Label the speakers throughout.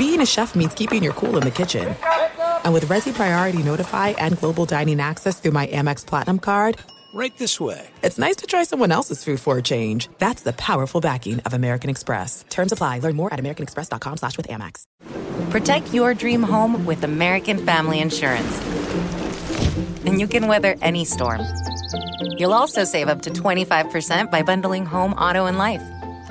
Speaker 1: being a chef means keeping your cool in the kitchen. And with Resy Priority Notify and Global Dining Access through my Amex Platinum card,
Speaker 2: Right this way.
Speaker 1: It's nice to try someone else's food for a change. That's the powerful backing of American Express. Terms apply. Learn more at americanexpress.com slash with Amex.
Speaker 3: Protect your dream home with American Family Insurance. And you can weather any storm. You'll also save up to 25% by bundling home, auto, and life.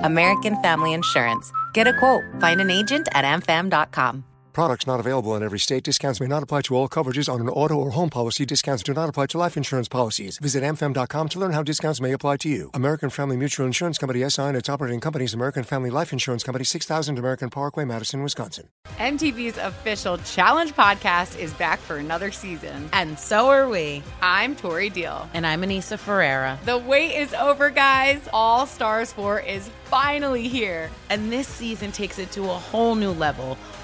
Speaker 3: American Family Insurance. Get a quote. Find an agent at amfam.com.
Speaker 4: Products not available in every state. Discounts may not apply to all coverages on an auto or home policy. Discounts do not apply to life insurance policies. Visit amfam.com to learn how discounts may apply to you. American Family Mutual Insurance Company SI and its operating companies American Family Life Insurance Company 6000 American Parkway, Madison, Wisconsin.
Speaker 5: MTV's official Challenge podcast is back for another season.
Speaker 6: And so are we.
Speaker 5: I'm Tori Deal.
Speaker 6: And I'm Anissa Ferreira.
Speaker 5: The wait is over, guys. All Stars 4 is finally here.
Speaker 6: And this season takes it to a whole new level.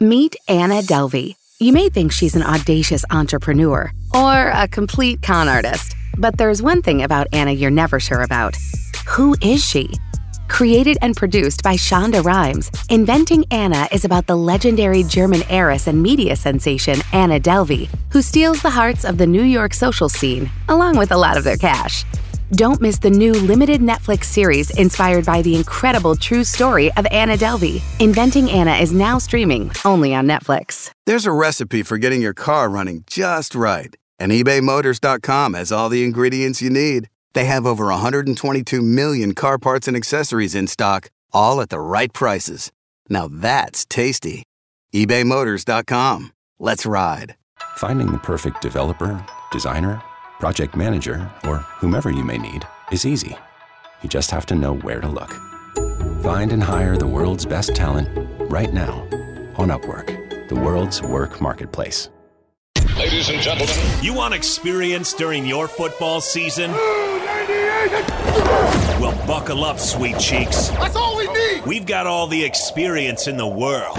Speaker 7: Meet Anna Delvey. You may think she's an audacious entrepreneur or a complete con artist, but there's one thing about Anna you're never sure about. Who is she? Created and produced by Shonda Rhimes, Inventing Anna is about the legendary German heiress and media sensation Anna Delvey, who steals the hearts of the New York social scene, along with a lot of their cash. Don't miss the new limited Netflix series inspired by the incredible true story of Anna Delvey. Inventing Anna is now streaming only on Netflix.
Speaker 8: There's a recipe for getting your car running just right, and ebaymotors.com has all the ingredients you need. They have over 122 million car parts and accessories in stock, all at the right prices. Now that's tasty. ebaymotors.com. Let's ride.
Speaker 9: Finding the perfect developer, designer, project manager, or whomever you may need is easy. You just have to know where to look. Find and hire the world's best talent right now on Upwork, the world's work marketplace.
Speaker 10: Ladies and gentlemen, you want experience during your football season? Well, buckle up, sweet cheeks.
Speaker 11: That's all we need.
Speaker 10: We've got all the experience in the world.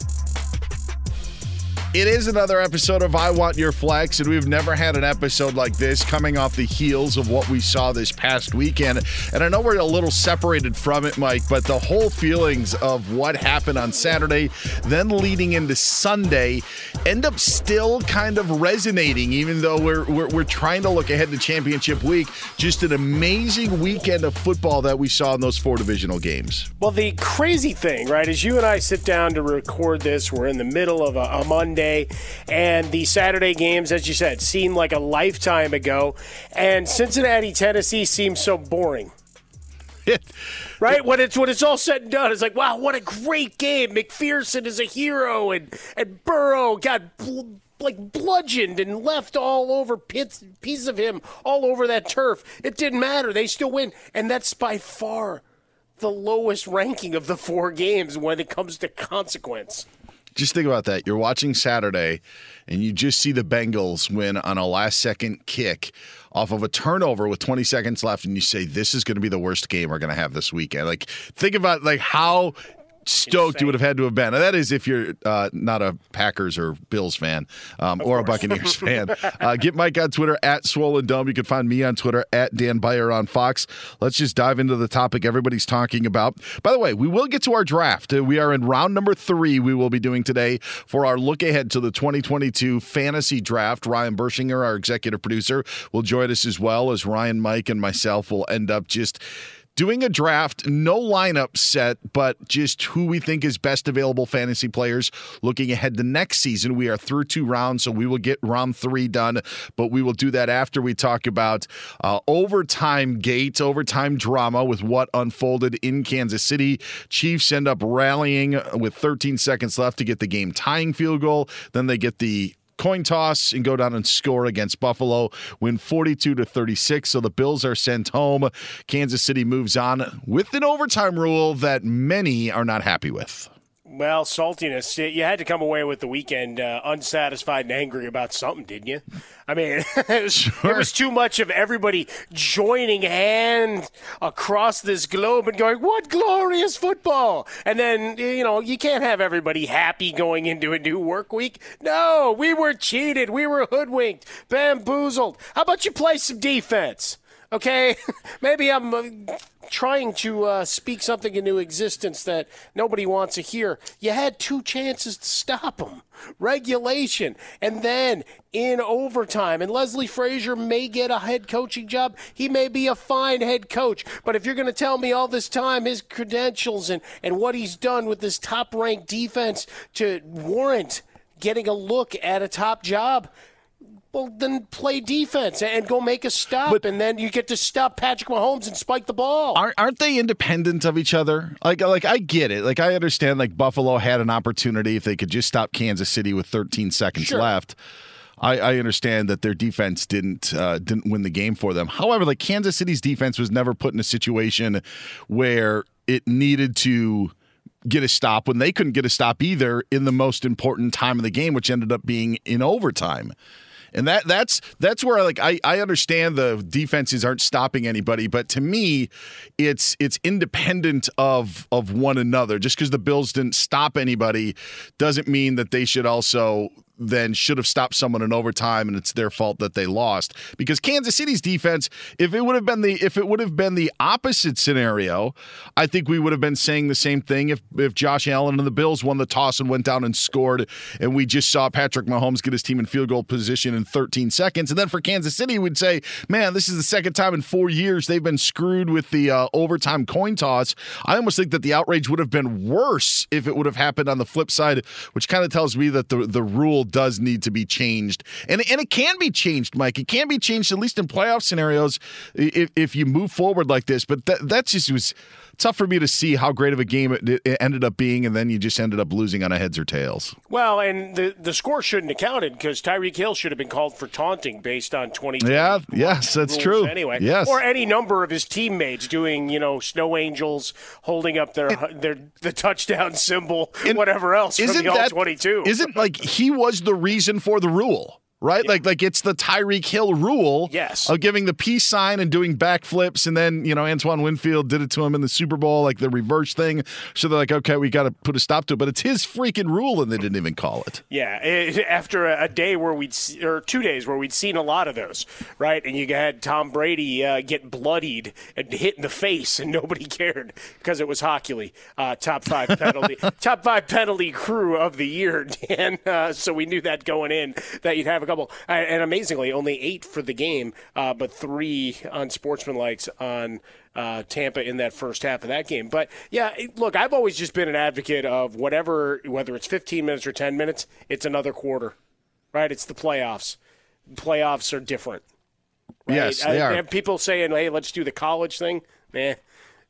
Speaker 12: It is another episode of I Want Your Flex, and we've never had an episode like this coming off the heels of what we saw this past weekend. And I know we're a little separated from it, Mike, but the whole feelings of what happened on Saturday, then leading into Sunday, end up still kind of resonating, even though we're, we're, we're trying to look ahead to championship week. Just an amazing weekend of football that we saw in those four divisional games.
Speaker 13: Well, the crazy thing, right, is you and I sit down to record this. We're in the middle of a, a Monday Sunday. And the Saturday games, as you said, seemed like a lifetime ago. And Cincinnati, Tennessee seems so boring. right when it's when it's all said and done, it's like wow, what a great game! McPherson is a hero, and and Burrow got bl- like bludgeoned and left all over pits, pieces of him all over that turf. It didn't matter; they still win, and that's by far the lowest ranking of the four games when it comes to consequence.
Speaker 12: Just think about that. You're watching Saturday, and you just see the Bengals win on a last second kick off of a turnover with 20 seconds left, and you say, This is going to be the worst game we're going to have this weekend. Like, think about like how stoked you would have had to have been. And that is if you're uh, not a Packers or Bills fan um, or a Buccaneers fan. Uh, get Mike on Twitter at Swollen Dome. You can find me on Twitter at Dan Beyer on Fox. Let's just dive into the topic everybody's talking about. By the way, we will get to our draft. Uh, we are in round number three. We will be doing today for our look ahead to the 2022 fantasy draft. Ryan Burschinger, our executive producer, will join us as well as Ryan, Mike, and myself will end up just doing a draft, no lineup set, but just who we think is best available fantasy players looking ahead to next season. We are through two rounds, so we will get round three done, but we will do that after we talk about uh, overtime gate, overtime drama with what unfolded in Kansas City. Chiefs end up rallying with 13 seconds left to get the game tying field goal. Then they get the coin toss and go down and score against Buffalo, win 42 to 36. So the Bills are sent home. Kansas City moves on with an overtime rule that many are not happy with.
Speaker 13: Well, saltiness. You had to come away with the weekend uh, unsatisfied and angry about something, didn't you? I mean, it was, sure. it was too much of everybody joining hand across this globe and going, "What glorious football!" And then you know you can't have everybody happy going into a new work week. No, we were cheated. We were hoodwinked, bamboozled. How about you play some defense? Okay, maybe I'm uh, trying to uh, speak something into existence that nobody wants to hear. You had two chances to stop them. Regulation. And then in overtime. And Leslie Frazier may get a head coaching job. He may be a fine head coach. But if you're going to tell me all this time his credentials and, and what he's done with this top ranked defense to warrant getting a look at a top job, well, then play defense and go make a stop, but, and then you get to stop Patrick Mahomes and spike the ball.
Speaker 12: Aren't, aren't they independent of each other? Like, like I get it. Like I understand. Like Buffalo had an opportunity if they could just stop Kansas City with 13 seconds sure. left. I, I, understand that their defense didn't uh, didn't win the game for them. However, like Kansas City's defense was never put in a situation where it needed to get a stop when they couldn't get a stop either in the most important time of the game, which ended up being in overtime. And that that's that's where like I, I understand the defenses aren't stopping anybody, but to me, it's it's independent of of one another. Just because the Bills didn't stop anybody doesn't mean that they should also then should have stopped someone in overtime and it's their fault that they lost. Because Kansas City's defense if it would have been the if it would have been the opposite scenario I think we would have been saying the same thing if if Josh Allen and the Bills won the toss and went down and scored and we just saw Patrick Mahomes get his team in field goal position in 13 seconds. And then for Kansas City we'd say man this is the second time in 4 years they've been screwed with the uh, overtime coin toss. I almost think that the outrage would have been worse if it would have happened on the flip side which kind of tells me that the the rule does need to be changed. And, and it can be changed, Mike. It can be changed, at least in playoff scenarios, if, if you move forward like this. But that, that just was tough for me to see how great of a game it, it, ended up being, and then you just ended up losing on a heads or tails.
Speaker 13: Well, and the the score shouldn't have counted because Tyreek Hill should have been called for taunting based on twenty.
Speaker 12: Yeah, yes, that's true.
Speaker 13: Anyway,
Speaker 12: yes,
Speaker 13: or any number of his teammates doing, you know, snow angels, holding up their and, their the touchdown symbol, and whatever else from the all twenty two.
Speaker 12: Isn't like he was the reason for the rule right? Yeah. Like like it's the Tyreek Hill rule
Speaker 13: yes.
Speaker 12: of giving the peace sign and doing backflips, and then you know Antoine Winfield did it to him in the Super Bowl, like the reverse thing. So they're like, okay, we got to put a stop to it, but it's his freaking rule, and they didn't even call it.
Speaker 13: Yeah, it, after a, a, day where we'd or two days where we'd seen a lot of those, right? And you had Tom Brady uh, get bloodied and hit in the face, and nobody cared because it was Hochuli, uh, top five penalty, top five penalty crew of the year, Dan. Uh, so we knew that going in that you'd have a couple, and amazingly, only eight for the game, uh, but three unsportsmanlikes on uh, Tampa in that first half of that game. But yeah, look, I've always just been an advocate of whatever, whether it's 15 minutes or 10 minutes, it's another quarter, right? It's the playoffs. Playoffs are different.
Speaker 12: Right? Yes, they I,
Speaker 13: are. people saying, "Hey, let's do the college thing." Man,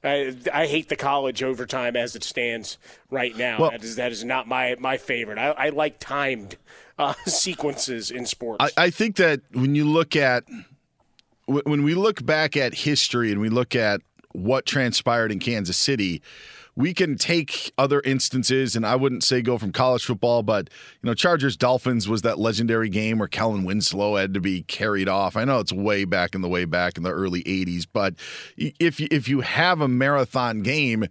Speaker 13: I, I, hate the college overtime as it stands right now. Well, that, is, that is not my my favorite. I, I like timed uh, sequences in sports.
Speaker 12: I, I, think that when you look at when we look back at history and we look at what transpired in Kansas City, we can take other instances, and I wouldn't say go from college football, but you know, Chargers Dolphins was that legendary game where Kellen Winslow had to be carried off. I know it's way back in the way back in the early '80s, but if if you have a marathon game,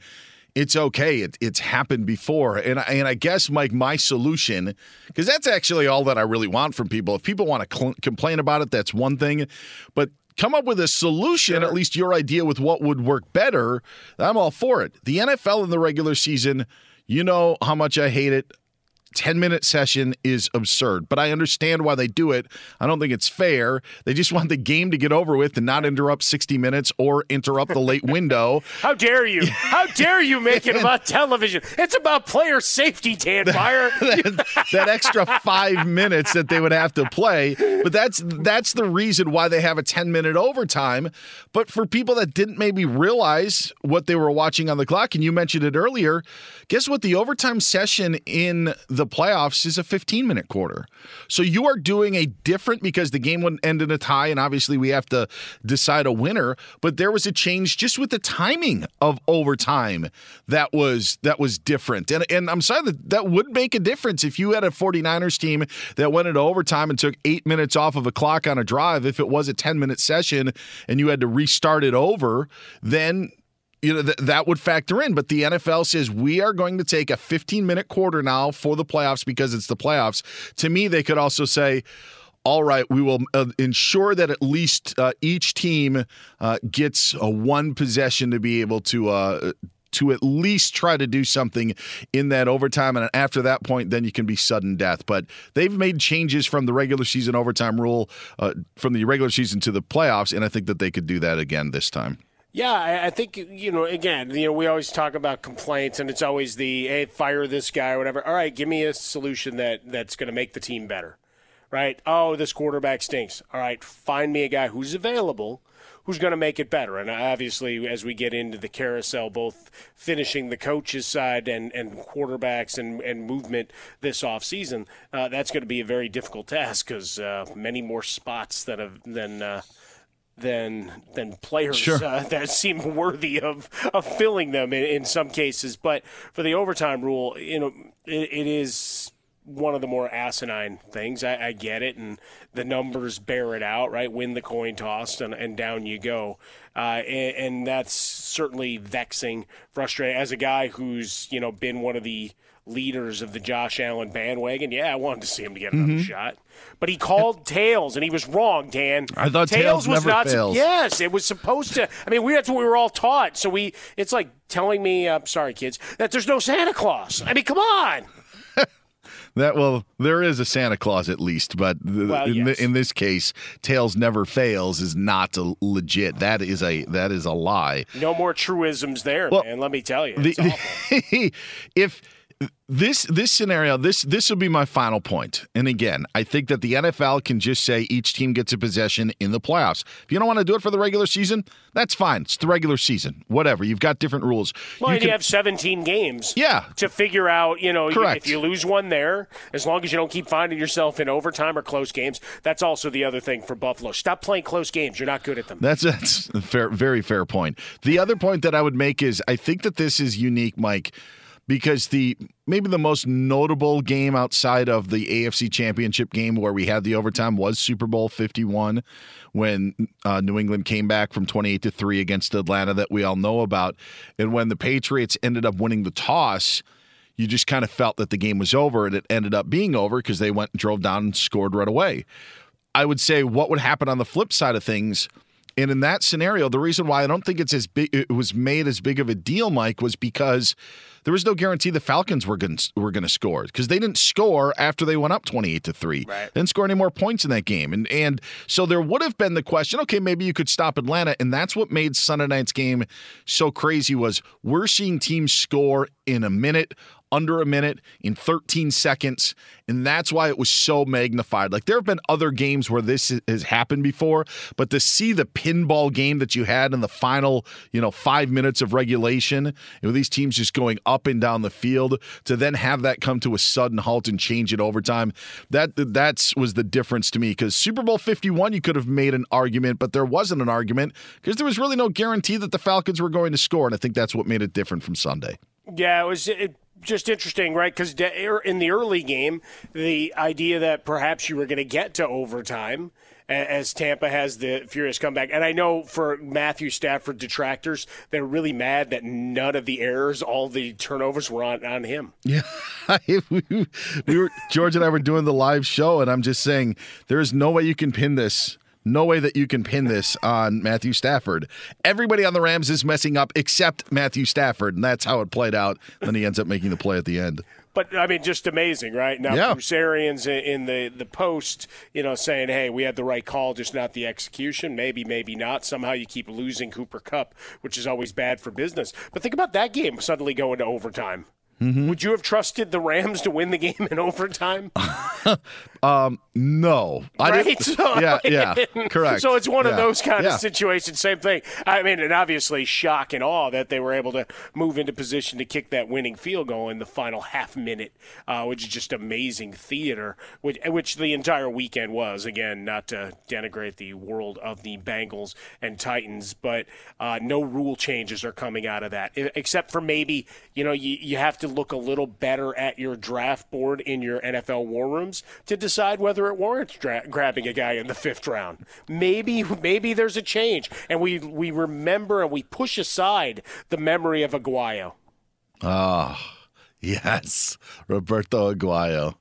Speaker 12: it's okay. It, it's happened before, and I, and I guess Mike, my solution, because that's actually all that I really want from people. If people want to cl- complain about it, that's one thing, but come up with a solution, sure. at least your idea with what would work better. I'm all for it. The NFL in the regular season, you know how much I hate it. 10 minute session is absurd, but I understand why they do it. I don't think it's fair. They just want the game to get over with and not interrupt 60 minutes or interrupt the late window.
Speaker 13: How dare you? How dare you make it about television? It's about player safety, Dan Beyer.
Speaker 12: that, that extra five minutes that they would have to play. But that's that's the reason why they have a 10 minute overtime. But for people that didn't maybe realize what they were watching on the clock, and you mentioned it earlier, guess what? The overtime session in the playoffs is a 15 minute quarter. So you are doing a different because the game wouldn't end in a tie, and obviously we have to decide a winner. But there was a change just with the timing of overtime that was that was different. And and I'm sorry that that would make a difference if you had a 49ers team that went into overtime and took eight minutes off of a clock on a drive. If it was a 10 minute session and you had to restart it over, then you know, th- that would factor in. But the NFL says we are going to take a 15 minute quarter now for the playoffs because it's the playoffs. To me, they could also say, all right, we will uh, ensure that at least uh, each team uh, gets a one possession to be able to uh, to at least try to do something in that overtime. And after that point, then you can be sudden death. But they've made changes from the regular season overtime rule uh, from the regular season to the playoffs, and I think that they could do that again this time.
Speaker 13: Yeah, I think you know. Again, you know, we always talk about complaints, and it's always the hey, fire this guy or whatever. All right, give me a solution that that's going to make the team better, right? Oh, this quarterback stinks. All right, find me a guy who's available, who's going to make it better. And obviously, as we get into the carousel, both finishing the coaches side and and quarterbacks and and movement this off season, uh, that's going to be a very difficult task because uh, many more spots that have than. Uh, than than players
Speaker 12: sure.
Speaker 13: uh, that seem worthy of, of filling them in, in, some cases. But for the overtime rule, you know, it, it is one of the more asinine things. I, I, get it, and the numbers bear it out, right? Win the coin toss, and, and down you go. Uh, and, and that's certainly vexing, frustrating. As a guy who's you know been one of the leaders of the Josh Allen bandwagon. Yeah, I wanted to see him to get another mm-hmm. shot. But he called tails, and he was wrong, Dan.
Speaker 12: I thought tails, tails was never
Speaker 13: not.
Speaker 12: Fails.
Speaker 13: Yes, it was supposed to. I mean, we that's what we were all taught. So we, it's like telling me, uh, sorry, kids, that there's no Santa Claus. I mean, come on.
Speaker 12: That well, there is a Santa Claus at least, but well, in, yes. in, this case, tails never fails is not legit. That is a that is a lie.
Speaker 13: No more truisms there, well, man. Let me tell you, the,
Speaker 12: if this this scenario this this will be my final point. and again i think that the nfl can just say each team gets a possession in the playoffs. If you don't want to do it for the regular season that's fine. It's the regular season. Whatever. You've got different rules.
Speaker 13: Well you, can, you have 17 games
Speaker 12: yeah.
Speaker 13: to figure out you know
Speaker 12: Correct.
Speaker 13: if you lose one there as long as you don't keep finding yourself in overtime or close games that's also the other thing for buffalo. Stop playing close games. You're not good at them.
Speaker 12: That's that's a fair very fair point. The other point that i would make is i think that this is unique mike because the maybe the most notable game outside of the AFC Championship game where we had the overtime was Super Bowl 51 when uh, New England came back from 28 to 3 against Atlanta that we all know about and when the Patriots ended up winning the toss you just kind of felt that the game was over and it ended up being over because they went and drove down and scored right away. I would say what would happen on the flip side of things and in that scenario, the reason why I don't think it's as big, it was made as big of a deal, Mike, was because there was no guarantee the Falcons were going were going to score because they didn't score after they went up twenty eight to three.
Speaker 13: Right.
Speaker 12: They didn't score any more points in that game, and and so there would have been the question. Okay, maybe you could stop Atlanta, and that's what made Sunday night's game so crazy. Was we're seeing teams score in a minute under a minute in 13 seconds. And that's why it was so magnified. Like there have been other games where this has happened before, but to see the pinball game that you had in the final, you know, five minutes of regulation, with these teams just going up and down the field, to then have that come to a sudden halt and change it overtime, that that's was the difference to me. Because Super Bowl 51, you could have made an argument, but there wasn't an argument because there was really no guarantee that the Falcons were going to score. And I think that's what made it different from Sunday.
Speaker 13: Yeah, it was it, just interesting, right? Because in the early game, the idea that perhaps you were going to get to overtime as Tampa has the furious comeback. And I know for Matthew Stafford detractors, they're really mad that none of the errors, all the turnovers were on, on him.
Speaker 12: Yeah. we were George and I were doing the live show, and I'm just saying there is no way you can pin this no way that you can pin this on Matthew Stafford. Everybody on the Rams is messing up except Matthew Stafford, and that's how it played out. Then he ends up making the play at the end.
Speaker 13: But I mean, just amazing, right? Now,
Speaker 12: yeah.
Speaker 13: Bruce Arians in the the post, you know, saying, "Hey, we had the right call, just not the execution. Maybe, maybe not. Somehow you keep losing Cooper Kupp, which is always bad for business. But think about that game suddenly going to overtime.
Speaker 12: Mm-hmm.
Speaker 13: Would you have trusted the Rams to win the game in overtime?
Speaker 12: um, no. I
Speaker 13: right?
Speaker 12: Didn't,
Speaker 13: so,
Speaker 12: yeah, yeah, correct.
Speaker 13: So it's one
Speaker 12: yeah.
Speaker 13: of those kind
Speaker 12: yeah.
Speaker 13: of situations. Same thing. I mean, and obviously shock and awe that they were able to move into position to kick that winning field goal in the final half minute, uh, which is just amazing theater, which, which the entire weekend was. Again, not to denigrate the world of the Bengals and Titans, but uh, no rule changes are coming out of that, except for maybe, you know, you, you have to look a little better at your draft board in your NFL war rooms to decide whether it warrants dra- grabbing a guy in the fifth round. Maybe maybe there's a change, and we we remember and we push aside the memory of Aguayo.
Speaker 12: Ah, oh, yes, Roberto Aguayo.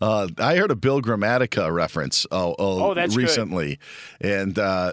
Speaker 12: Uh, I heard a Bill Gramatica reference oh, oh,
Speaker 13: oh that's
Speaker 12: recently,
Speaker 13: good.
Speaker 12: and uh,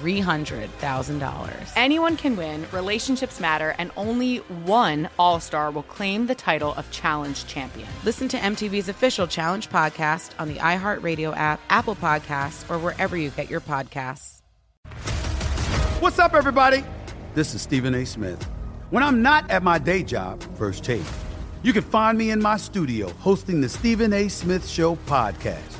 Speaker 6: $300,000.
Speaker 5: Anyone can win, relationships matter, and only one All Star will claim the title of Challenge Champion.
Speaker 6: Listen to MTV's official Challenge podcast on the iHeartRadio app, Apple Podcasts, or wherever you get your podcasts.
Speaker 14: What's up, everybody? This is Stephen A. Smith. When I'm not at my day job, First Take, you can find me in my studio hosting the Stephen A. Smith Show podcast.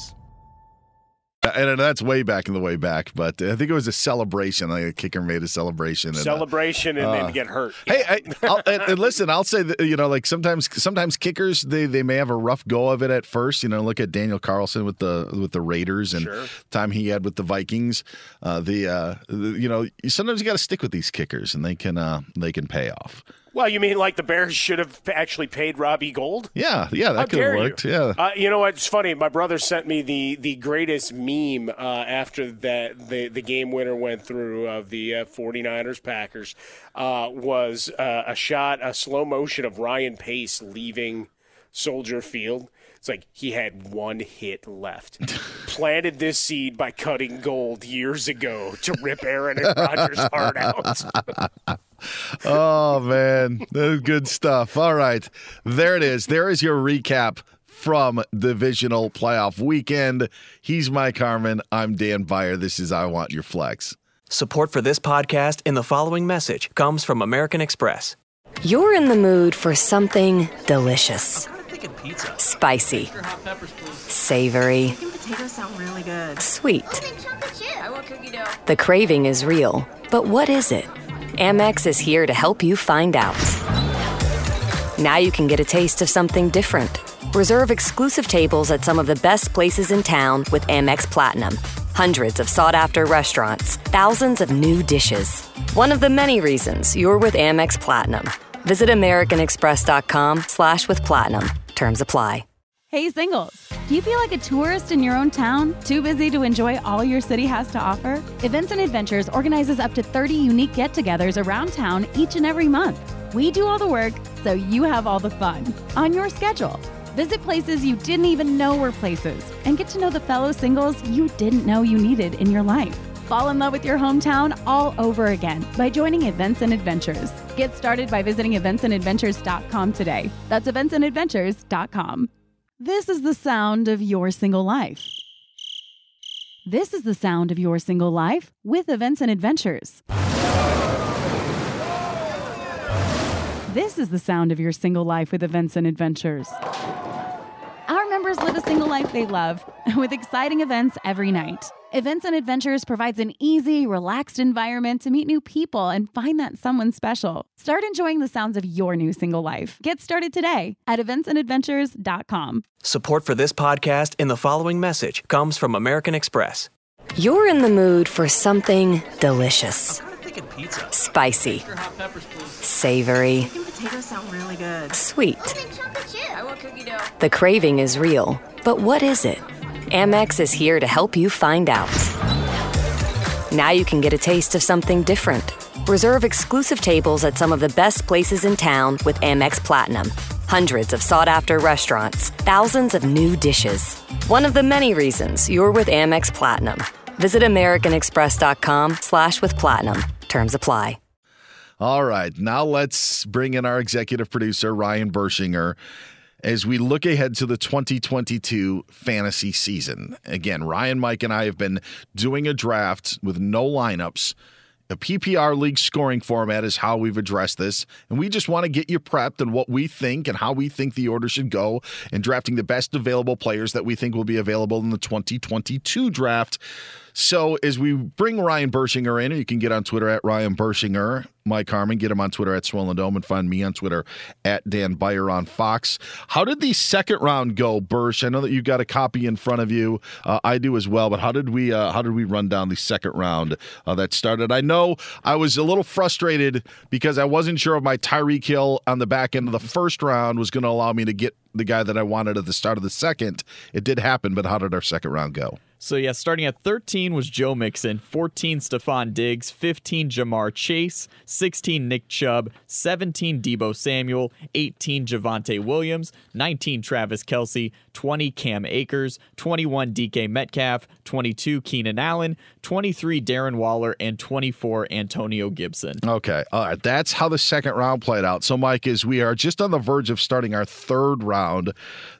Speaker 12: And that's way back in the way back, but I think it was a celebration. Like a kicker made a celebration. And, uh,
Speaker 13: Celebration and then
Speaker 12: uh,
Speaker 13: get hurt.
Speaker 12: Hey, I, I'll, and, and listen, I'll say that you know, like sometimes, sometimes kickers they they may have a rough go of it at first. You know, look at Daniel Carlson with the with the Raiders and
Speaker 13: Sure.
Speaker 12: time he had with the Vikings. Uh, the, uh, the you know, sometimes you got to stick with these kickers, and they can uh, they can pay off.
Speaker 13: Well, you mean like the Bears should have actually paid Robbie Gould?
Speaker 12: Yeah, yeah, that could have
Speaker 13: dare you.
Speaker 12: worked. Yeah.
Speaker 13: Uh, you know what? It's funny. My brother sent me the, the greatest meme uh, after that the, the game winner went through of the uh, 49ers Packers uh, was uh, a shot, a slow motion of Ryan Pace leaving Soldier Field. It's like he had one hit left. Planted this seed by cutting Gould years ago to rip Aaron and Rodgers' heart out.
Speaker 12: oh man, that's good stuff. All right, there it is. There is your recap from divisional playoff weekend. He's Mike Harmon. I'm Dan Beyer. This is I Want Your Flex.
Speaker 15: Support for this podcast and the following message comes from American Express.
Speaker 16: You're in the mood for something delicious. Spicy. Savory.
Speaker 17: Potatoes sound really good.
Speaker 16: Sweet.
Speaker 17: I want cookie dough.
Speaker 16: The craving is real. But what is it? Amex is here to help you find out. Now you can get a taste of something different. Reserve exclusive tables at some of the best places in town with Amex Platinum. Hundreds of sought after restaurants, thousands of new dishes. One of the many reasons you're with Amex Platinum. Visit AmericanExpress.com slash with platinum. Terms apply.
Speaker 18: Hey, singles. You feel like a tourist in your own town? Too busy to enjoy all your city has to offer? Events and Adventures organizes up to 30 unique get togethers around town each and every month. We do all the work, so you have all the fun on your schedule. Visit places you didn't even know were places and get to know the fellow singles you didn't know you needed in your life. Fall in love with your hometown all over again by joining Events and Adventures. Get started by visiting eventsandadventures.com today. That's eventsandadventures.com. This is the sound of your single life. This is the sound of your single life with Events and Adventures. This is the sound of your single life with Events and Adventures. Our members live a single life they love with exciting events every night. Events and Adventures provides an easy, relaxed environment to meet new people and find that someone special. Start enjoying the sounds of your new single life. Get started today at eventsandadventures.com.
Speaker 15: Support for this podcast and the following message comes from American Express.
Speaker 16: You're in the mood for something delicious. Spicy. Savory.
Speaker 17: Potatoes sound really good.
Speaker 16: Sweet.
Speaker 17: Oh,
Speaker 16: The craving is real. But what is it? Amex is here to help you find out. Now you can get a taste of something different. Reserve exclusive tables at some of the best places in town with Amex Platinum. Hundreds of sought after restaurants, thousands of new dishes. One of the many reasons you're with Amex Platinum. Visit AmericanExpress.com slash with platinum. Terms apply.
Speaker 12: All right, now let's bring in our executive producer Ryan Burschinger as we look ahead to the 2022 fantasy season. Again, Ryan, Mike, and I have been doing a draft with no lineups. A PPR league scoring format is how we've addressed this. And we just want to get you prepped and what we think and how we think the order should go and drafting the best available players that we think will be available in the 2022 draft. So as we bring Ryan Burschinger in, you can get on Twitter at Ryan Burschinger, Mike Harmon, get him on Twitter at Swollen Dome, and find me on Twitter at Dan Beyer on Fox. How did the second round go, Bersh? I know that you've got a copy in front of you. Uh, I do as well. But how did we uh, how did we run down the second round uh, that started? I know I was a little frustrated because I wasn't sure if my Tyreek Hill on the back end of the first round was going to allow me to get the guy that I wanted at the start of the second. It did happen, but how did our second round go?
Speaker 19: So yeah, starting at 13 was Joe Mixon, 14 Stefon Diggs, 15 Ja'Marr Chase, 16 Nick Chubb, 17 Deebo Samuel, 18 Javonte Williams, 19 Travis Kelce, 20 Cam Akers, 21 DK Metcalf, 22 Keenan Allen, 23 Darren Waller, and 24 Antonio Gibson.
Speaker 12: Okay. All right. That's how the second round played out. So, Mike, as we are just on the verge of starting our third round,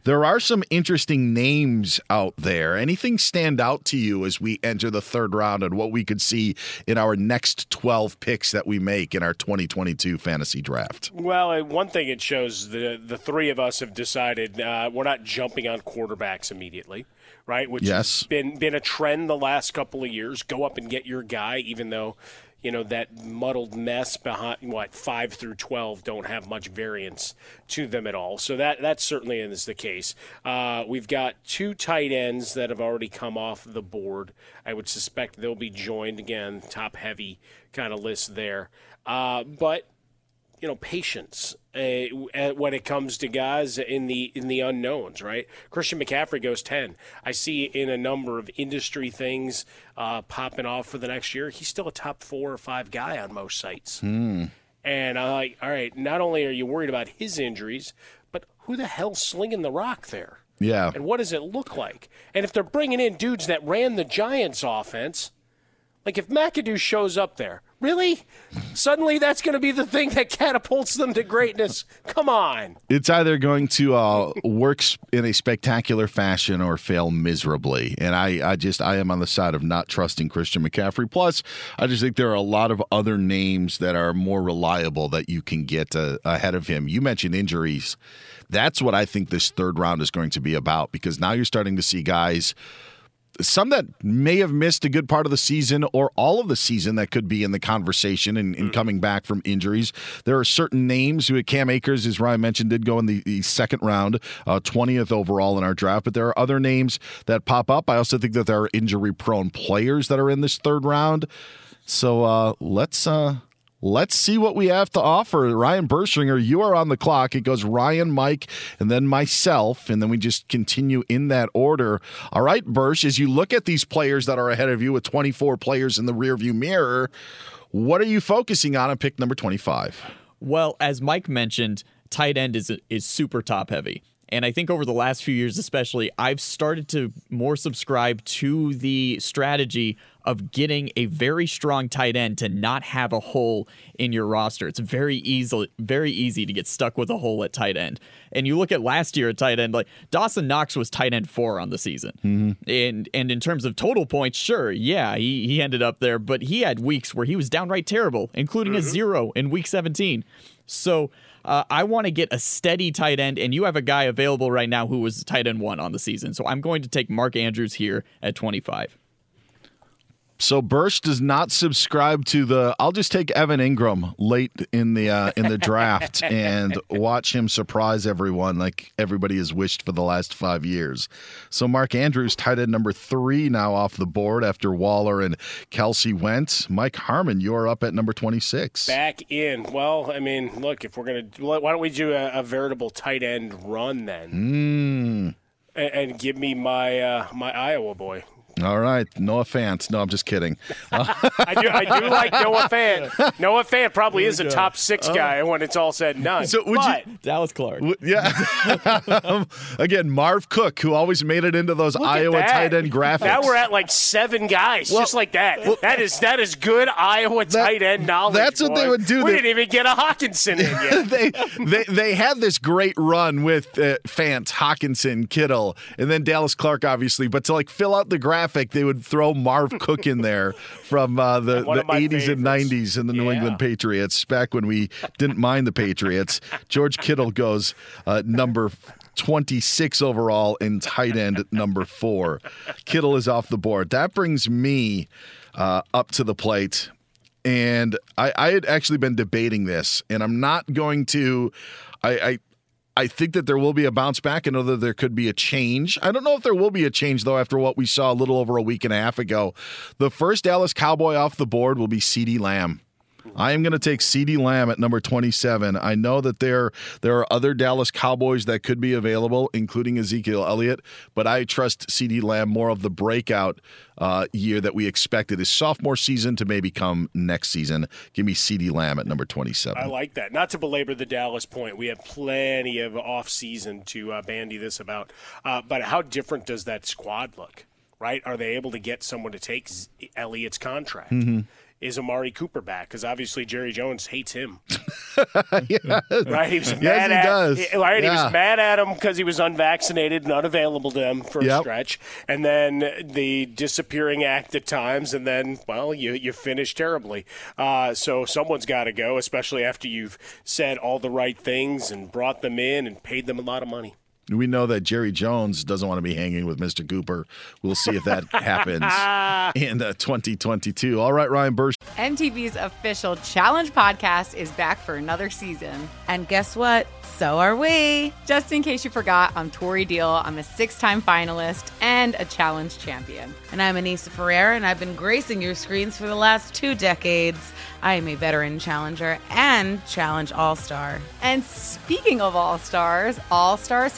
Speaker 12: there are some interesting names out there. Anything stand out to you as we enter the third round and what we could see in our next 12 picks that we make in our 2022 fantasy draft?
Speaker 13: Well, uh, one thing it shows the the three of us have decided uh, we're not jumping on quarterbacks immediately, right? Which
Speaker 12: Yes.
Speaker 13: has been been a trend the last couple of years. Go up and get your guy, even though you know that muddled mess behind what five through twelve don't have much variance to them at all. So that that certainly is the case. Uh, we've got two tight ends that have already come off the board. I would suspect they'll be joined again, top heavy kind of list there. Uh, but you know patience uh, when it comes to guys in the in the unknowns right? Christian mccaffrey goes 10 i see in a number of industry things uh, popping off for the next year he's still a top four or five guy on most sites.
Speaker 12: Hmm.
Speaker 13: and i'm like all right not only are you worried about his injuries but who the hell's slinging the rock there?
Speaker 12: Yeah.
Speaker 13: and what does it look like? And if they're bringing in dudes that ran the giants offense like if mcadoo shows up there really suddenly that's going to be the thing that catapults them to greatness come on
Speaker 12: It's either going to uh, work in a spectacular fashion or fail miserably. And I, I just, I am on the side of not trusting Christian McCaffrey. Plus, I just think there are a lot of other names that are more reliable that you can get uh, ahead of him. You mentioned injuries. That's what I think this third round is going to be about because now you're starting to see guys some that may have missed a good part of the season or all of the season that could be in the conversation and, and coming back from injuries. There are certain names who Cam Akers, as Ryan mentioned, did go in the, the second round, uh, 20th overall in our draft, but there are other names that pop up. I also think that there are injury prone players that are in this third round. So uh, let's uh, let's see what we have to offer. Ryan Burschinger, you are on the clock. It goes Ryan, Mike, and then myself, and then we just continue in that order. All right, Bersh, as you look at these players that are ahead of you with 24 players in the rearview mirror, what are you focusing on on pick number 25?
Speaker 19: Well, as Mike mentioned, tight end is is super top heavy. And I think over the last few years, especially, I've started to more subscribe to the strategy of getting a very strong tight end to not have a hole in your roster. It's very easy, very easy to get stuck with a hole at tight end. And you look at last year at tight end, like Dawson Knox was tight end four on the season. And and in terms of total points, sure, yeah, he, he ended up there, but he had weeks where he was downright terrible, including a zero in week 17. So uh, I want to get a steady tight end, and you have a guy available right now who was tight end one on the season. So I'm going to take Mark Andrews here at 25.
Speaker 12: So Bursch does not subscribe to the. I'll just take Evan Engram late in the uh, in the draft and watch him surprise everyone like everybody has wished for the last five years. So Mark Andrews, tight end number three, now off the board after Waller and Kelce went. Mike Harmon, you're up at number twenty six.
Speaker 13: back in well i mean look if we're gonna why don't we do a, a veritable tight end run then
Speaker 12: Mm.
Speaker 13: and, and give me my uh, my iowa boy
Speaker 12: All right, Noah Fant. No, I'm just kidding.
Speaker 13: I do, I do like Noah Fant. Noah Fant probably is a
Speaker 12: Yeah.
Speaker 13: top six
Speaker 12: Oh.
Speaker 13: guy when it's all said and done.
Speaker 12: So would
Speaker 13: but,
Speaker 12: you
Speaker 19: Dallas Clark?
Speaker 12: Yeah. Again, Marv Cook, who always made it into those
Speaker 13: Look
Speaker 12: Iowa tight end graphics.
Speaker 13: Now we're at like seven guys,
Speaker 12: Well-
Speaker 13: just like that. that is that is good Iowa tight end knowledge.
Speaker 12: that's what they would do.
Speaker 13: We
Speaker 12: They-
Speaker 13: didn't even get a Hockenson in yet.
Speaker 12: they, they they had this great run with uh, Fant, Hockenson, Kittle, and then Dallas Clark, obviously. But to like fill out the graphic, they would throw Marv Cook in there from uh, the, the
Speaker 13: of my
Speaker 12: 80s and 90s in the New England Patriots, back when we didn't mind the Patriots. George Kittle goes uh, number 26 overall in tight end number four. Kittle is off the board. That brings me uh, up to the plate. And I, I had actually been debating this, and I'm not going to. I, I I think that there will be a bounce back. I know that there could be a change. I don't know if there will be a change though after what we saw a little over a week and a half ago. The first Dallas Cowboy off the board will be CeeDee Lamb. I am going to take CeeDee Lamb at number 27. I know that there there are other Dallas Cowboys that could be available, including Ezekiel Elliott, but I trust CeeDee Lamb more of the breakout uh, year that we expected his sophomore season to maybe come next season. Give me CeeDee Lamb at number 27.
Speaker 13: I like that. Not to belabor the Dallas point, we have plenty of off season to uh, bandy this about. Uh, but how different does that squad look? Right? Are they able to get someone to take Elliott's contract?
Speaker 12: Mhm.
Speaker 13: Is Amari Cooper back? Because obviously Jerry Jones hates him.
Speaker 12: yeah.
Speaker 13: Right? He was
Speaker 12: Yes,
Speaker 13: mad
Speaker 12: he
Speaker 13: at
Speaker 12: does.
Speaker 13: right. He was mad at him because he was unvaccinated and unavailable to them for a stretch, and then the disappearing act at times, and then well, you you finish terribly. Uh, so someone's got to go, especially after you've said all the right things and brought them in and paid them a lot of money.
Speaker 12: We know that Jerry Jones doesn't want to be hanging with Mr. Cooper. We'll see if that happens in uh, 2022. All right, Ryan Bursch.
Speaker 5: MTV's official Challenge podcast is back for another season.
Speaker 6: And guess what? So are we.
Speaker 5: Just in case you forgot, I'm Tori Deal. I'm a six time finalist and a challenge champion.
Speaker 6: And I'm Aneesa Ferreira, and I've been gracing your screens for the last two decades. I am a veteran challenger and challenge all star.
Speaker 5: And speaking of All Stars, All Stars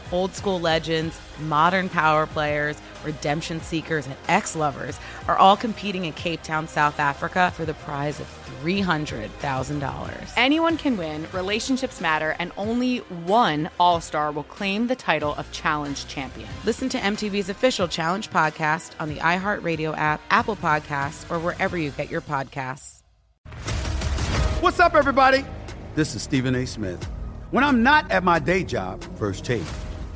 Speaker 6: Old school legends, modern power players, redemption seekers, and ex lovers are all competing in Cape Town, South Africa for the prize of $300,000.
Speaker 5: Anyone can win, relationships matter, and only one All Star will claim the title of Challenge Champion.
Speaker 6: Listen to MTV's official Challenge podcast on the iHeartRadio app, Apple Podcasts, or wherever you get your podcasts.
Speaker 14: What's up, everybody? This is Stephen A. Smith. When I'm not at my day job, First Take,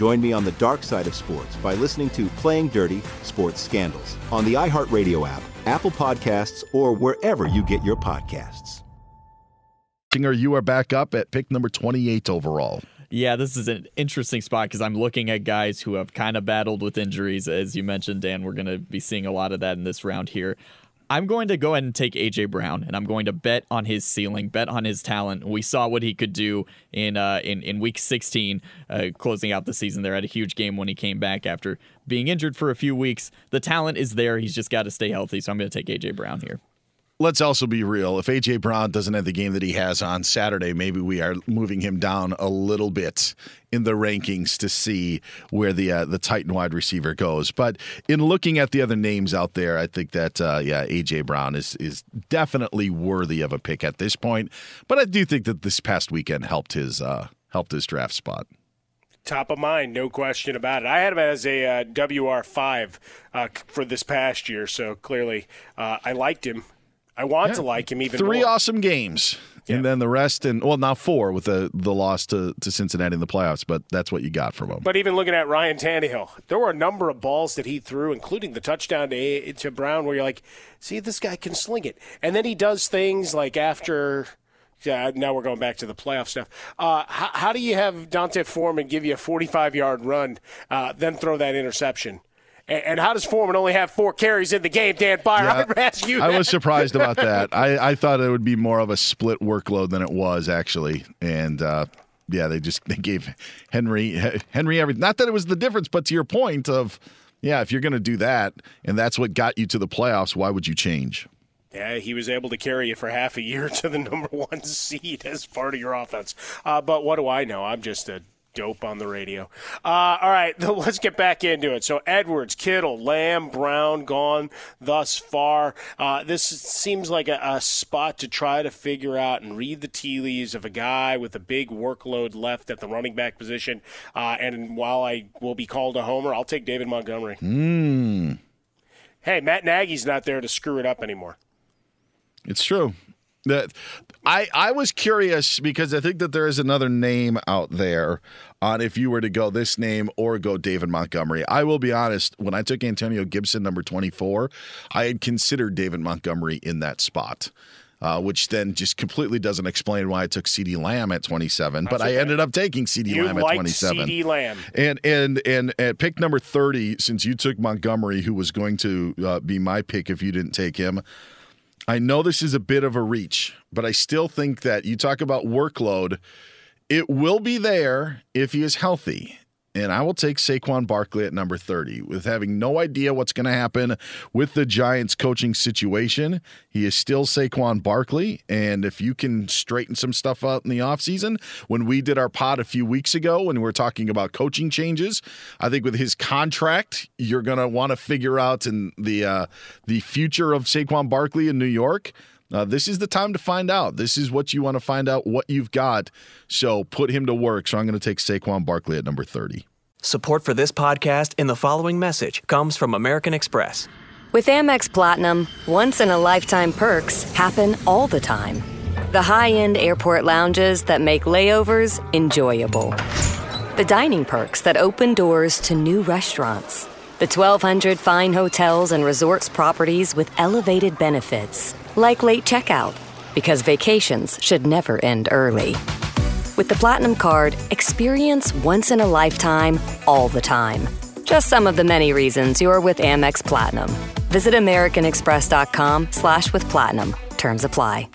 Speaker 20: Join me on the dark side of sports by listening to Playing Dirty Sports Scandals on the iHeartRadio app, Apple Podcasts, or wherever you get your podcasts.
Speaker 12: Singer, you are back up at pick number 28 overall.
Speaker 19: Yeah, this is an interesting spot because I'm looking at guys who have kind of battled with injuries. As you mentioned, Dan, we're going to be seeing a lot of that in this round here. I'm going to go ahead and take AJ Brown, and I'm going to bet on his ceiling, bet on his talent. We saw what he could do in uh, in in Week 16, uh, closing out the season. There had a huge game when he came back after being injured for a few weeks. The talent is there. He's just got to stay healthy. So I'm going to take AJ Brown here
Speaker 12: let's also be real. If AJ Brown doesn't have the game that he has on Saturday, maybe we are moving him down a little bit in the rankings to see where the uh, the Titan wide receiver goes. But in looking at the other names out there, I think that uh, yeah, AJ Brown is is definitely worthy of a pick at this point. But I do think that this past weekend helped his uh, helped his draft spot
Speaker 13: top of mind, no question about it. I had him as a uh, WR5 uh, for this past year, so clearly uh, I liked him. I want yeah. to like him even
Speaker 12: Three
Speaker 13: more.
Speaker 12: awesome games. Yeah. And then the rest, and well, now four with the the loss to, to Cincinnati in the playoffs, but that's what you got from him.
Speaker 13: But even looking at Ryan Tannehill, there were a number of balls that he threw, including the touchdown to, to Brown, where you're like, see, this guy can sling it. And then he does things like after yeah, now we're going back to the playoff stuff. Uh, how, how, do you have D'Onta Foreman give you a 45 yard run, uh, then throw that interception? And, how does Foreman only have four carries in the game, Dan Beyer? Yeah, I would ask you.
Speaker 12: I was surprised about that. I, I thought it would be more of a split workload than it was actually, and uh, yeah, they just they gave Henry Henry everything. Not that it was the difference, but to your point of yeah, if you're going to do that and that's what got you to the playoffs, why would you change?
Speaker 13: Yeah, he was able to carry you for half a year to the number one seed as part of your offense. Uh, but what do I know? I'm just a dope on the radio. Uh, all right, let's get back into it. So Edwards, Kittle, Lamb, Brown gone thus far. Uh, this seems like a, a, spot to try to figure out and read the tea leaves of a guy with a big workload left at the running back position. Uh, and while I will be called a homer, I'll take David Montgomery.
Speaker 12: Mm.
Speaker 13: Hey, Matt Nagy's not there to screw it up anymore.
Speaker 12: It's true. That I I was curious because I think that there is another name out there on if you were to go this name or go David Montgomery. I will be honest, when I took Antonio Gibson number 24, I had considered David Montgomery in that spot. Uh, which then just completely doesn't explain why I took CeeDee Lamb at 27, That's but okay. I ended up taking CeeDee Lamb at 27.
Speaker 13: CeeDee Lamb.
Speaker 12: And and and at pick number 30, since you took Montgomery, who was going to uh, be my pick if you didn't take him, I know this is a bit of a reach, but I still think that you talk about workload, it will be there if he is healthy. And I will take Saquon Barkley at number 30. With having no idea what's going to happen with the Giants coaching situation, he is still Saquon Barkley. And if you can straighten some stuff out in the offseason, when we did our pod a few weeks ago, when we were talking about coaching changes, I think with his contract, you're going to want to figure out in the, uh, the future of Saquon Barkley in New York. Uh, this is the time to find out. This is what you want to find out what you've got. So put him to work. So I'm going to take Saquon Barkley at number 30.
Speaker 15: Support for this podcast in the following message comes from American Express.
Speaker 16: With Amex Platinum, once in a lifetime perks happen all the time. The high end airport lounges that make layovers enjoyable, the dining perks that open doors to new restaurants, the 1,200 fine hotels and resorts properties with elevated benefits like late checkout, because vacations should never end early. With the Platinum Card, experience once in a lifetime, all the time. Just some of the many reasons you're with Amex Platinum. Visit AmericanExpress.com slash with Platinum. Terms apply.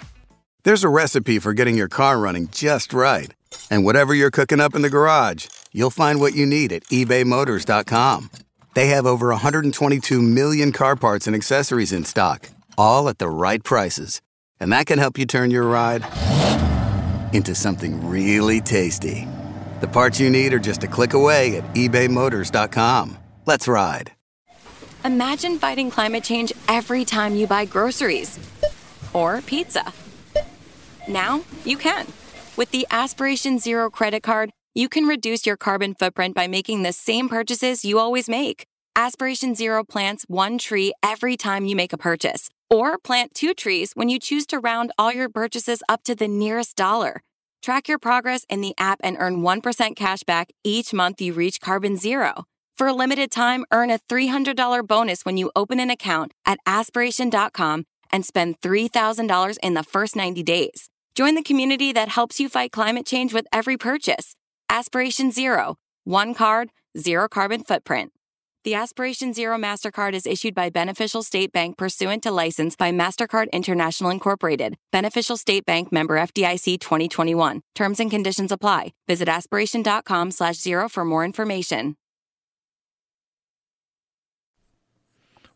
Speaker 8: There's a recipe for getting your car running just right. And whatever you're cooking up in the garage, you'll find what you need at ebaymotors.com. They have over 122 million car parts and accessories in stock all at the right prices. And that can help you turn your ride into something really tasty. The parts you need are just a click away at ebaymotors.com. Let's ride.
Speaker 21: Imagine fighting climate change every time you buy groceries or pizza. Now you can. With the Aspiration Zero credit card, you can reduce your carbon footprint by making the same purchases you always make. Aspiration Zero plants one tree every time you make a purchase or plant two trees when you choose to round all your purchases up to the nearest dollar. Track your progress in the app and earn 1% cash back each month you reach carbon zero. For a limited time, earn a $300 bonus when you open an account at aspiration.com and spend $3,000 in the first 90 days. Join the community that helps you fight climate change with every purchase. Aspiration Zero, one card, zero carbon footprint. The Aspiration Zero MasterCard is issued by Beneficial State Bank pursuant to license by MasterCard International Incorporated. Beneficial State Bank member FDIC 2021. Terms and conditions apply. Visit aspiration.com slash zero for more information.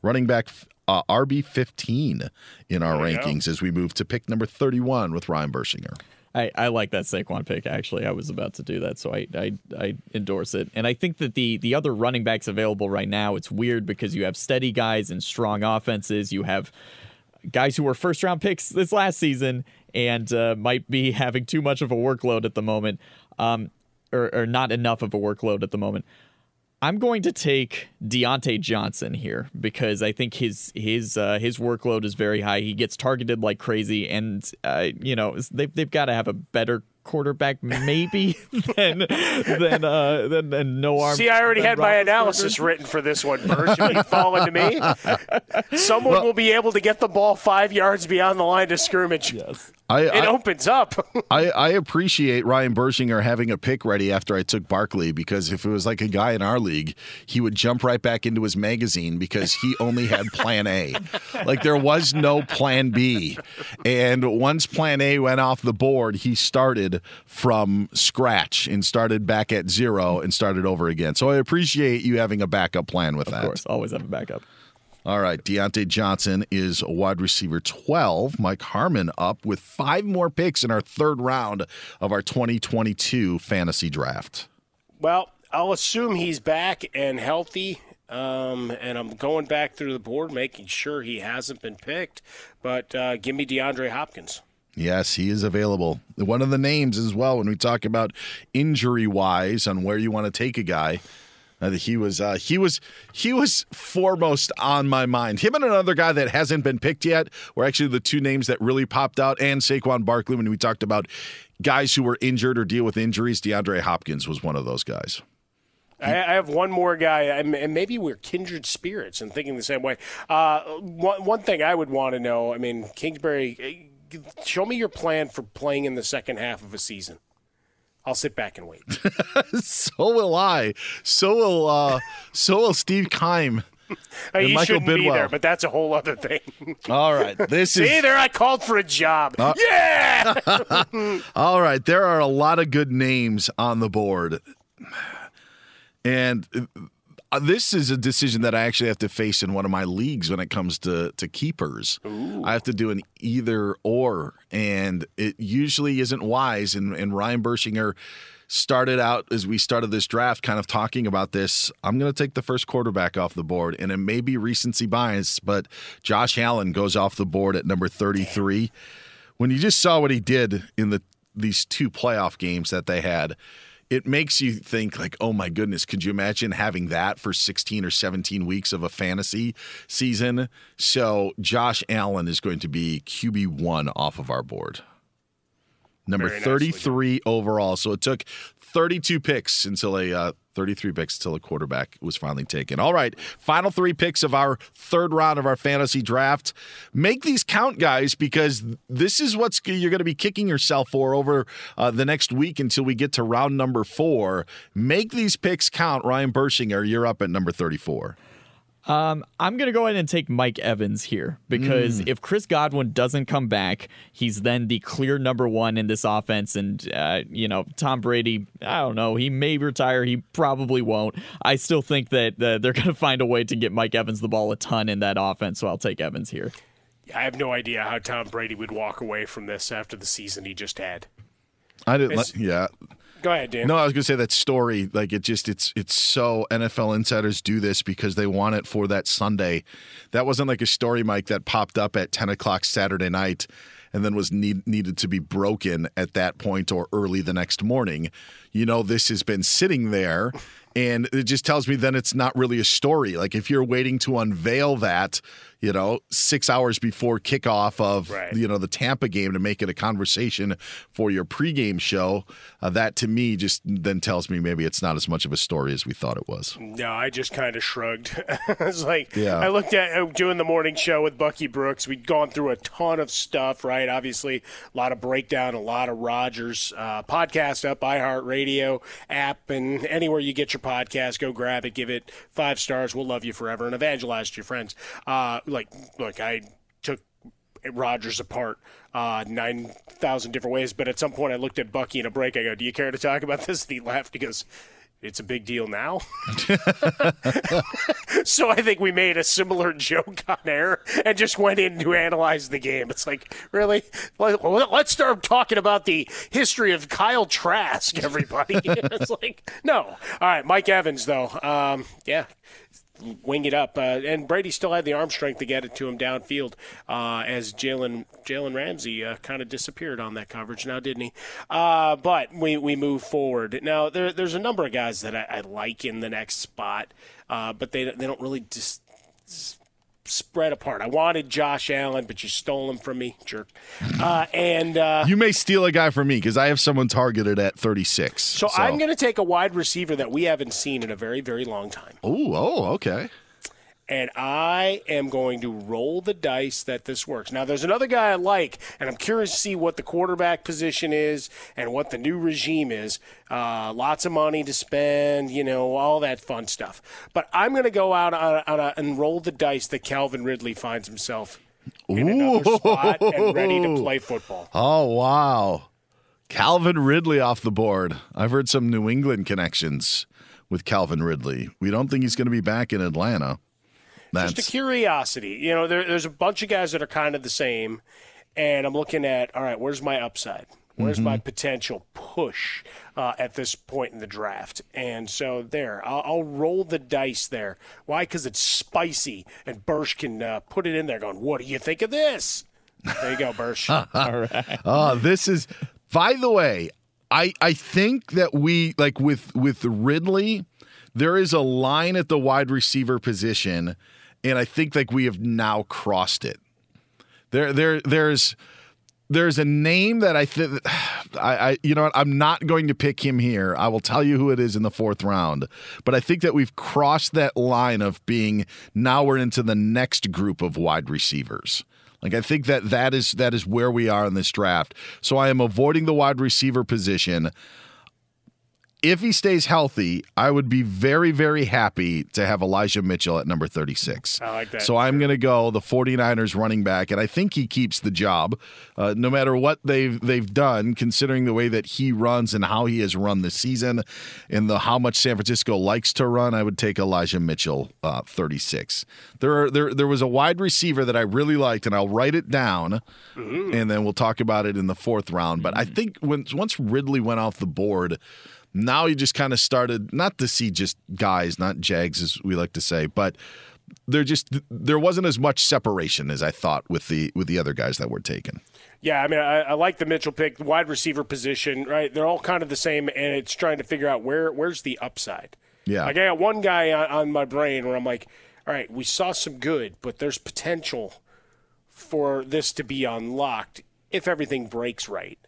Speaker 12: Running back uh, RB 15 in our
Speaker 19: There go.
Speaker 12: rankings as we move to pick number 31 with Ryan Burschinger.
Speaker 19: I, I like that Saquon pick. Actually, I was about to do that, so I, I I endorse it. And I think that the the other running backs available right now, it's weird because you have steady guys and strong offenses. You have guys who were first round picks this last season and uh, might be having too much of a workload at the moment, um, or, or not enough of a workload at the moment. I'm going to take Diontae Johnson here because I think his his uh, his workload is very high. He gets targeted like crazy, and uh, you know they've they've got to have a better quarterback maybe than than uh, than, than no arm.
Speaker 13: See, I already had my
Speaker 19: Roethlisberger.
Speaker 13: analysis written for this one, Bursch. If you fall into me, someone will be able to get the ball five yards beyond the line of scrimmage.
Speaker 19: Yes.
Speaker 12: I,
Speaker 13: it
Speaker 12: I-
Speaker 13: opens up.
Speaker 12: I, I appreciate Ryan Burschinger having a pick ready after I took Barkley because if it was like a guy in our league, he would jump right back into his magazine because he only had plan A. Like there was no plan B. And once plan A went off the board, he started from scratch and started back at zero and started over again. So I appreciate you having a backup plan with that.
Speaker 19: Of course, always have a backup.
Speaker 12: All right, Diontae Johnson is wide receiver 12. Mike Harmon up with five more picks in our third round of our 2022 fantasy draft.
Speaker 13: Well, I'll assume he's back and healthy. Um, and I'm going back through the board, making sure he hasn't been picked. But uh, give me DeAndre Hopkins.
Speaker 12: Yes, he is available. One of the names as well when we talk about injury wise on where you want to take a guy. Uh, he was uh, he was he was foremost on my mind. Him and another guy that hasn't been picked yet were actually the two names that really popped out. And Saquon Barkley when we talked about guys who were injured or deal with injuries. DeAndre Hopkins was one of those guys.
Speaker 13: I, have one more guy, and maybe we're kindred spirits and thinking the same way. Uh, one, one thing I would want to know I mean, Kingsbury, show me your plan for playing in the second half of a season. I'll sit back and wait.
Speaker 12: so will I. So will uh, so will Steve Keim.
Speaker 13: Uh,
Speaker 12: and
Speaker 13: you
Speaker 12: Michael
Speaker 13: shouldn't be
Speaker 12: Bidwell.
Speaker 13: there, but that's a whole other thing.
Speaker 12: All right, this
Speaker 13: See,
Speaker 12: is
Speaker 13: there I called for a job.
Speaker 12: Uh,
Speaker 13: yeah.
Speaker 12: All right, there are a lot of good names on the board. And Uh, this is a decision that I actually have to face in one of my leagues when it comes to to keepers. I have to do an either or, and it usually isn't wise. And, and Ryan Burschinger started out as we started this draft, kind of talking about this. I'm going to take the first quarterback off the board, and it may be recency bias, but Josh Allen goes off the board at number 33. When you just saw what he did in the these two playoff games that they had, it makes you think like, oh my goodness, could you imagine having that for 16 or 17 weeks of a fantasy season? So Josh Allen is going to be QB one off of our board. Number
Speaker 13: Very nicely
Speaker 12: 33 overall. So it took 32 picks until a uh, 33 picks until a quarterback was finally taken. All right, final three picks of our third round of our fantasy draft. Make these count, guys, because this is what's you're going to be kicking yourself for over uh, the next week until we get to round number four. Make these picks count. Ryan Burschinger, you're up at number 34.
Speaker 19: Um, I'm gonna go ahead and take Mike Evans here because
Speaker 12: Mm.
Speaker 19: if Chris Godwin doesn't come back, he's then the clear number one in this offense. And uh, you know, Tom Brady, I don't know, he may retire, he probably won't. I still think that uh, they're gonna find a way to get Mike Evans the ball a ton in that offense. So I'll take Evans here.
Speaker 13: I have no idea how Tom Brady would walk away from this after the season he just had.
Speaker 12: I didn't.
Speaker 13: It's-
Speaker 12: yeah.
Speaker 13: Go ahead, Dan.
Speaker 12: No, I was going to say that story. Like it just, it's, it's so NFL insiders do this because they want it for that Sunday. That wasn't like a story, Mike, that popped up at ten o'clock Saturday night, and then was need, needed to be broken at that point or early the next morning. You know, this has been sitting there, and it just tells me then it's not really a story. Like if you're waiting to unveil that, you know, six hours before kickoff of you know the Tampa game to make it a conversation for your pregame show, uh, that to me just then tells me maybe it's not as much of a story as we thought it was.
Speaker 13: No, I just kind of shrugged. I was like,
Speaker 12: Yeah.
Speaker 13: I looked at uh, doing the morning show with Bucky Brooks. We'd gone through a ton of stuff, right? Obviously, a lot of breakdown, a lot of Rodgers uh, podcast up, iHeartRadio app, and anywhere you get your your podcast. Go grab it, give it five stars. We'll love you forever and evangelize to your friends. Uh, like, look, I took Rodgers apart uh, 9,000 different ways, but at some point I looked at Bucky in a break. I go, Do you care to talk about this? And he laughed. He goes, it's a big deal now. so I think we made a similar joke on air and just went in to analyze the game. It's like, really? Let- Let's start talking about the history of Kyle Trask, everybody. it's like, no. All right, Mike Evans, though. Um, yeah, wing it up. Uh, and Brady still had the arm strength to get it to him downfield uh, as Jalen Jalen Ramsey uh, kind of disappeared on that coverage now, didn't he? Uh, but we, we move forward. Now, there, there's a number of guys that I, I like in the next spot, uh, but they, they don't really just spread apart. I wanted Josh Allen, but you stole him from me, jerk. Uh, and uh,
Speaker 12: you may steal a guy from me because I have someone targeted at 36.
Speaker 13: so, I'm going to take a wide receiver that we haven't seen in a very, very long time.
Speaker 12: Oh, oh, okay.
Speaker 13: And I am going to roll the dice that this works. Now, there's another guy I like, and I'm curious to see what the quarterback position is and what the new regime is. Uh, lots of money to spend, you know, all that fun stuff. But I'm going to go out on a, on a, and roll the dice that Calvin Ridley finds himself in another spot and ready to play football.
Speaker 12: Oh, wow. Calvin Ridley off the board. I've heard some New England connections with Calvin Ridley. We don't think he's going to be back in Atlanta. That's
Speaker 13: Just a curiosity. You know, there, there's a bunch of guys that are kind of the same, and I'm looking at, all right, where's my upside? Where's
Speaker 12: Mm-hmm.
Speaker 13: my potential push uh, at this point in the draft? And so there, I'll, I'll roll the dice there. Why? Because it's spicy, and Bursch can uh, put it in there going, what do you think of this? There you go, Bursch.
Speaker 19: All right.
Speaker 12: Oh, this is. By the way, I I think that we like with with Ridley, there is a line at the wide receiver position, and I think like we have now crossed it. There there there's there's a name that I think I, I you know what I'm not going to pick him here. I will tell you who it is in the fourth round, but I think that we've crossed that line of being now we're into the next group of wide receivers. Like I think that that is that is where we are in this draft. So I am avoiding the wide receiver position. If he stays healthy, I would be very, very happy to have Elijah Mitchell at number 36.
Speaker 13: I like that.
Speaker 12: So I'm going to go the 49ers running back, and I think he keeps the job uh, no matter what they've, they've done, considering the way that he runs and how he has run this season and the how much San Francisco likes to run. I would take Elijah Mitchell, uh, 36. There, are, there, there was a wide receiver that I really liked, and I'll write it down, and then we'll talk about it in the fourth round. But I think when once Ridley went off the board, now you just kind of started not to see just guys, not Jags as we like to say, but there just there wasn't as much separation as I thought with the with the other guys that were taken.
Speaker 13: Yeah, I mean, I, I like the Mitchell pick, the wide receiver position, right? They're all kind of the same, and it's trying to figure out where where's the upside.
Speaker 12: Yeah.
Speaker 13: Like I got one guy on, on my brain where I'm like, all right, we saw some good, but there's potential for this to be unlocked if everything breaks right.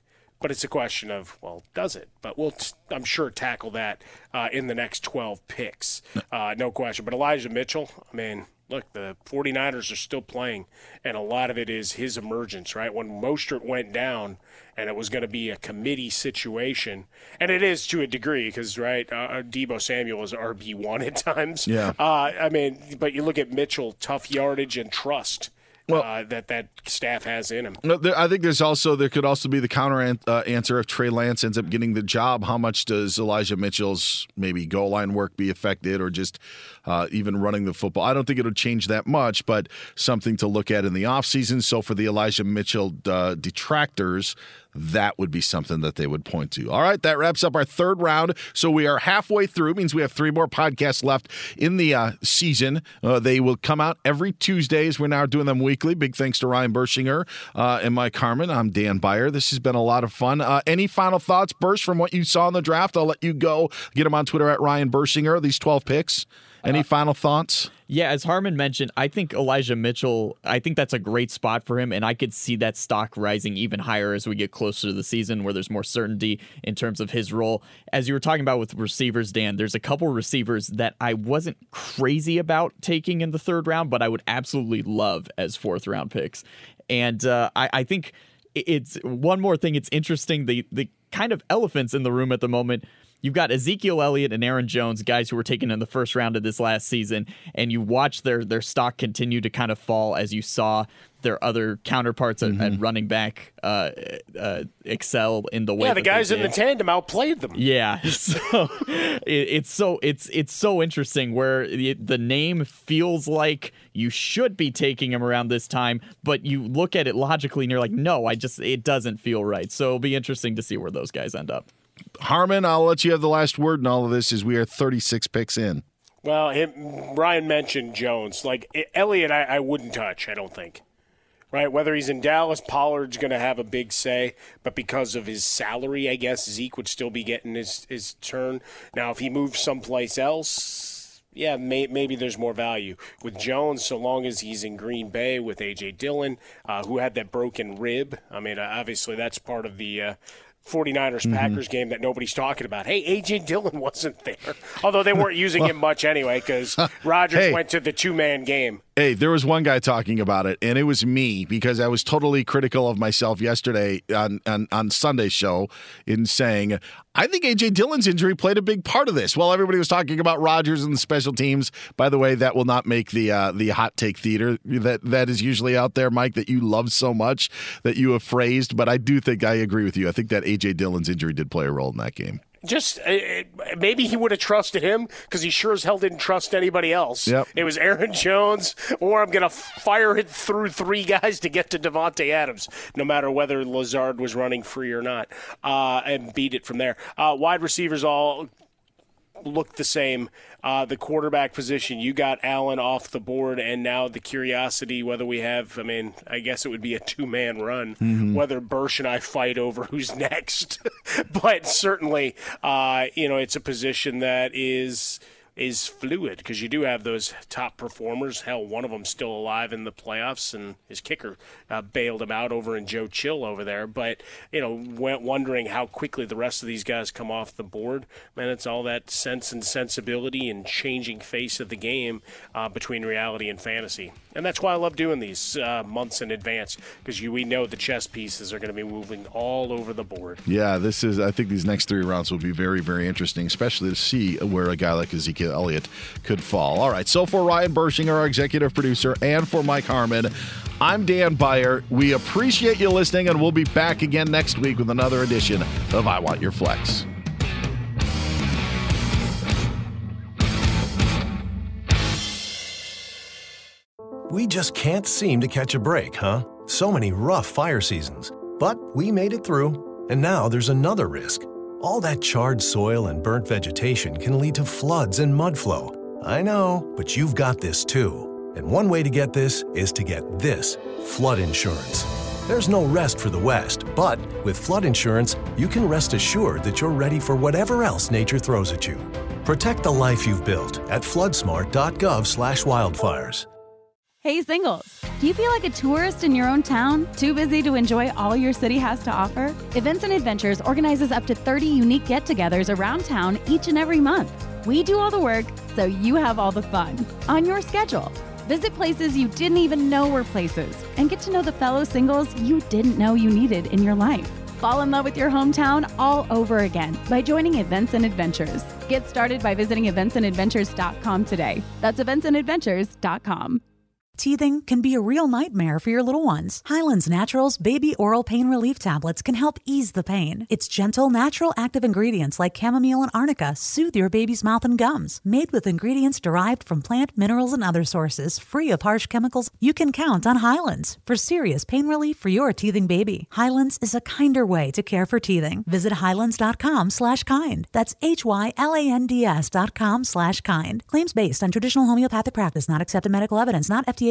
Speaker 13: But it's a question of, well, does it? But we'll, t- I'm sure, tackle that uh, in the next 12 picks. Uh, no question. But Elijah Mitchell, I mean, look, the 49ers are still playing, and a lot of it is his emergence, right? When Mostert went down and it was going to be a committee situation, and it is to a degree because, right, uh, Deebo Samuel is RB1 at times.
Speaker 12: Yeah.
Speaker 13: Uh, I mean, but you look at Mitchell, tough yardage and trust. Uh, that that staff has in him.
Speaker 12: No, there, I think there's also there could also be the counter an, uh, answer if Trey Lance ends up getting the job. How much does Elijah Mitchell's maybe goal line work be affected, or just uh, even running the football? I don't think it'll change that much, but something to look at in the offseason. So for the Elijah Mitchell uh, detractors, that would be something that they would point to. All right, that wraps up our third round. So we are halfway through. Means we have three more podcasts left in the uh, season. Uh, they will come out every Tuesdays. We're now doing them weekly. Big thanks to Ryan Burschinger uh, and Mike Harmon. I'm Dan Beyer. This has been a lot of fun. Uh, any final thoughts, Bursch, from what you saw in the draft? I'll let you go. Get them on Twitter at Ryan Burschinger. These 12 picks. Any final thoughts?
Speaker 19: Yeah, as Harmon mentioned, I think Elijah Mitchell, I think that's a great spot for him, and I could see that stock rising even higher as we get closer to the season where there's more certainty in terms of his role. As you were talking about with receivers, Dan, there's a couple receivers that I wasn't crazy about taking in the third round, but I would absolutely love as fourth round picks. And uh, I, I think it's one more thing. It's interesting the the kind of elephants in the room at the moment you've got Ezekiel Elliott and Aaron Jones, guys who were taken in the first round of this last season, and you watch their their stock continue to kind of fall as you saw their other counterparts at, at running back uh, uh, excel in the way.
Speaker 13: Yeah,
Speaker 19: that
Speaker 13: the
Speaker 19: they
Speaker 13: guys in the tandem outplayed them.
Speaker 19: Yeah, so it, it's so it's it's so interesting where the, the name feels like you should be taking him around this time, but you look at it logically and you're like, no, I just it doesn't feel right. So it'll be interesting to see where those guys end up.
Speaker 12: Harmon, I'll let you have the last word in all of this as we are 36 picks in.
Speaker 13: Well, him, Ryan mentioned Jones. Like I- Elliott, I, I wouldn't touch. I don't think. Right, whether he's in Dallas, Pollard's going to have a big say, but because of his salary, I guess Zeke would still be getting his, his turn. Now, if he moves someplace else, yeah, may, maybe there's more value. With Jones, so long as he's in Green Bay with A.J. Dillon, uh, who had that broken rib, I mean, obviously that's part of the. Uh, 49ers
Speaker 12: Mm-hmm.
Speaker 13: Packers game that nobody's talking about. Hey, AJ Dillon wasn't there. Although they weren't using him much anyway because Rodgers
Speaker 12: Hey.
Speaker 13: went to the two man game.
Speaker 12: Hey, there was one guy talking about it, and it was me because I was totally critical of myself yesterday on on, on Sunday's show in saying I think AJ Dillon's injury played a big part of this. While everybody was talking about Rodgers and the special teams, by the way, that will not make the uh, the hot take theater that that is usually out there, Mike, that you love so much that you have phrased. But I do think I agree with you. I think that AJ Dillon's injury did play a role in that game.
Speaker 13: Just uh, uh, maybe he would have trusted him because he sure as hell didn't trust anybody else.
Speaker 12: Yep.
Speaker 13: It was Aaron Jones, or I'm going to fire it through three guys to get to Davante Adams, no matter whether Lazard was running free or not, uh, and beat it from there. Uh, wide receivers all looked the same. Uh, the quarterback position, you got Allen off the board, and now the curiosity whether we have, I mean, I guess it would be a two man run,
Speaker 12: Mhm.
Speaker 13: whether Bursch and I fight over who's next. but certainly, uh, you know, it's a position that is is fluid because you do have those top performers. Hell, one of them still alive in the playoffs, and his kicker uh, bailed him out over in Joe Chill over there. But you know, went wondering how quickly the rest of these guys come off the board. Man, it's all that sense and sensibility and changing face of the game uh, between reality and fantasy, and that's why I love doing these uh, months in advance because we know the chess pieces are going to be moving all over the board.
Speaker 12: Yeah, this is. I think these next three rounds will be very, very interesting, especially to see where a guy like Ezekiel Elliott could fall. All right, so for Ryan Bershing, our executive producer, and for Mike Harmon, I'm Dan Beyer. We appreciate you listening, and we'll be back again next week with another edition of I Want Your Flex.
Speaker 22: We just can't seem to catch a break, huh? So many rough fire seasons. But we made it through, and now there's another risk. All that charred soil and burnt vegetation can lead to floods and mud flow. I know, but you've got this too. And one way to get this is to get this flood insurance. There's no rest for the West, but with flood insurance, you can rest assured that you're ready for whatever else nature throws at you. Protect the life you've built at floodsmart.gov/wildfires.
Speaker 18: Hey, singles. Do you feel like a tourist in your own town? Too busy to enjoy all your city has to offer? Events and Adventures organizes up to 30 unique get togethers around town each and every month. We do all the work, so you have all the fun on your schedule. Visit places you didn't even know were places and get to know the fellow singles you didn't know you needed in your life. Fall in love with your hometown all over again by joining Events and Adventures. Get started by visiting eventsandadventures.com today. That's eventsandadventures.com.
Speaker 23: Teething can be a real nightmare for your little ones. Hyland's Naturals baby oral pain relief tablets can help ease the pain. Its gentle, natural active ingredients like chamomile and arnica soothe your baby's mouth and gums. Made with ingredients derived from plant, minerals, and other sources, free of harsh chemicals, you can count on Hyland's for serious pain relief for your teething baby. Hyland's is a kinder way to care for teething. Visit hylands.com slash kind. That's H-Y-L-A-N-D-S dot com slash kind. Claims based on traditional homeopathic practice, not accepted medical evidence, not FDA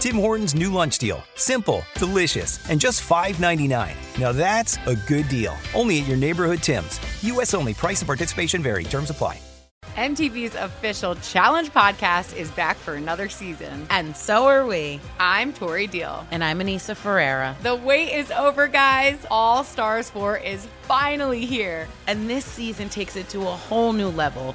Speaker 24: Tim Hortons' new lunch deal. Simple, delicious, and just $5.99. Now that's a good deal. Only at your neighborhood Tim's. U.S. only. Price and participation vary. Terms apply.
Speaker 5: MTV's official Challenge podcast is back for another season.
Speaker 6: And so are we.
Speaker 5: I'm Tori Deal.
Speaker 6: And I'm Aneesa Ferreira.
Speaker 5: The wait is over, guys. All Stars 4 is finally here.
Speaker 6: And this season takes it to a whole new level.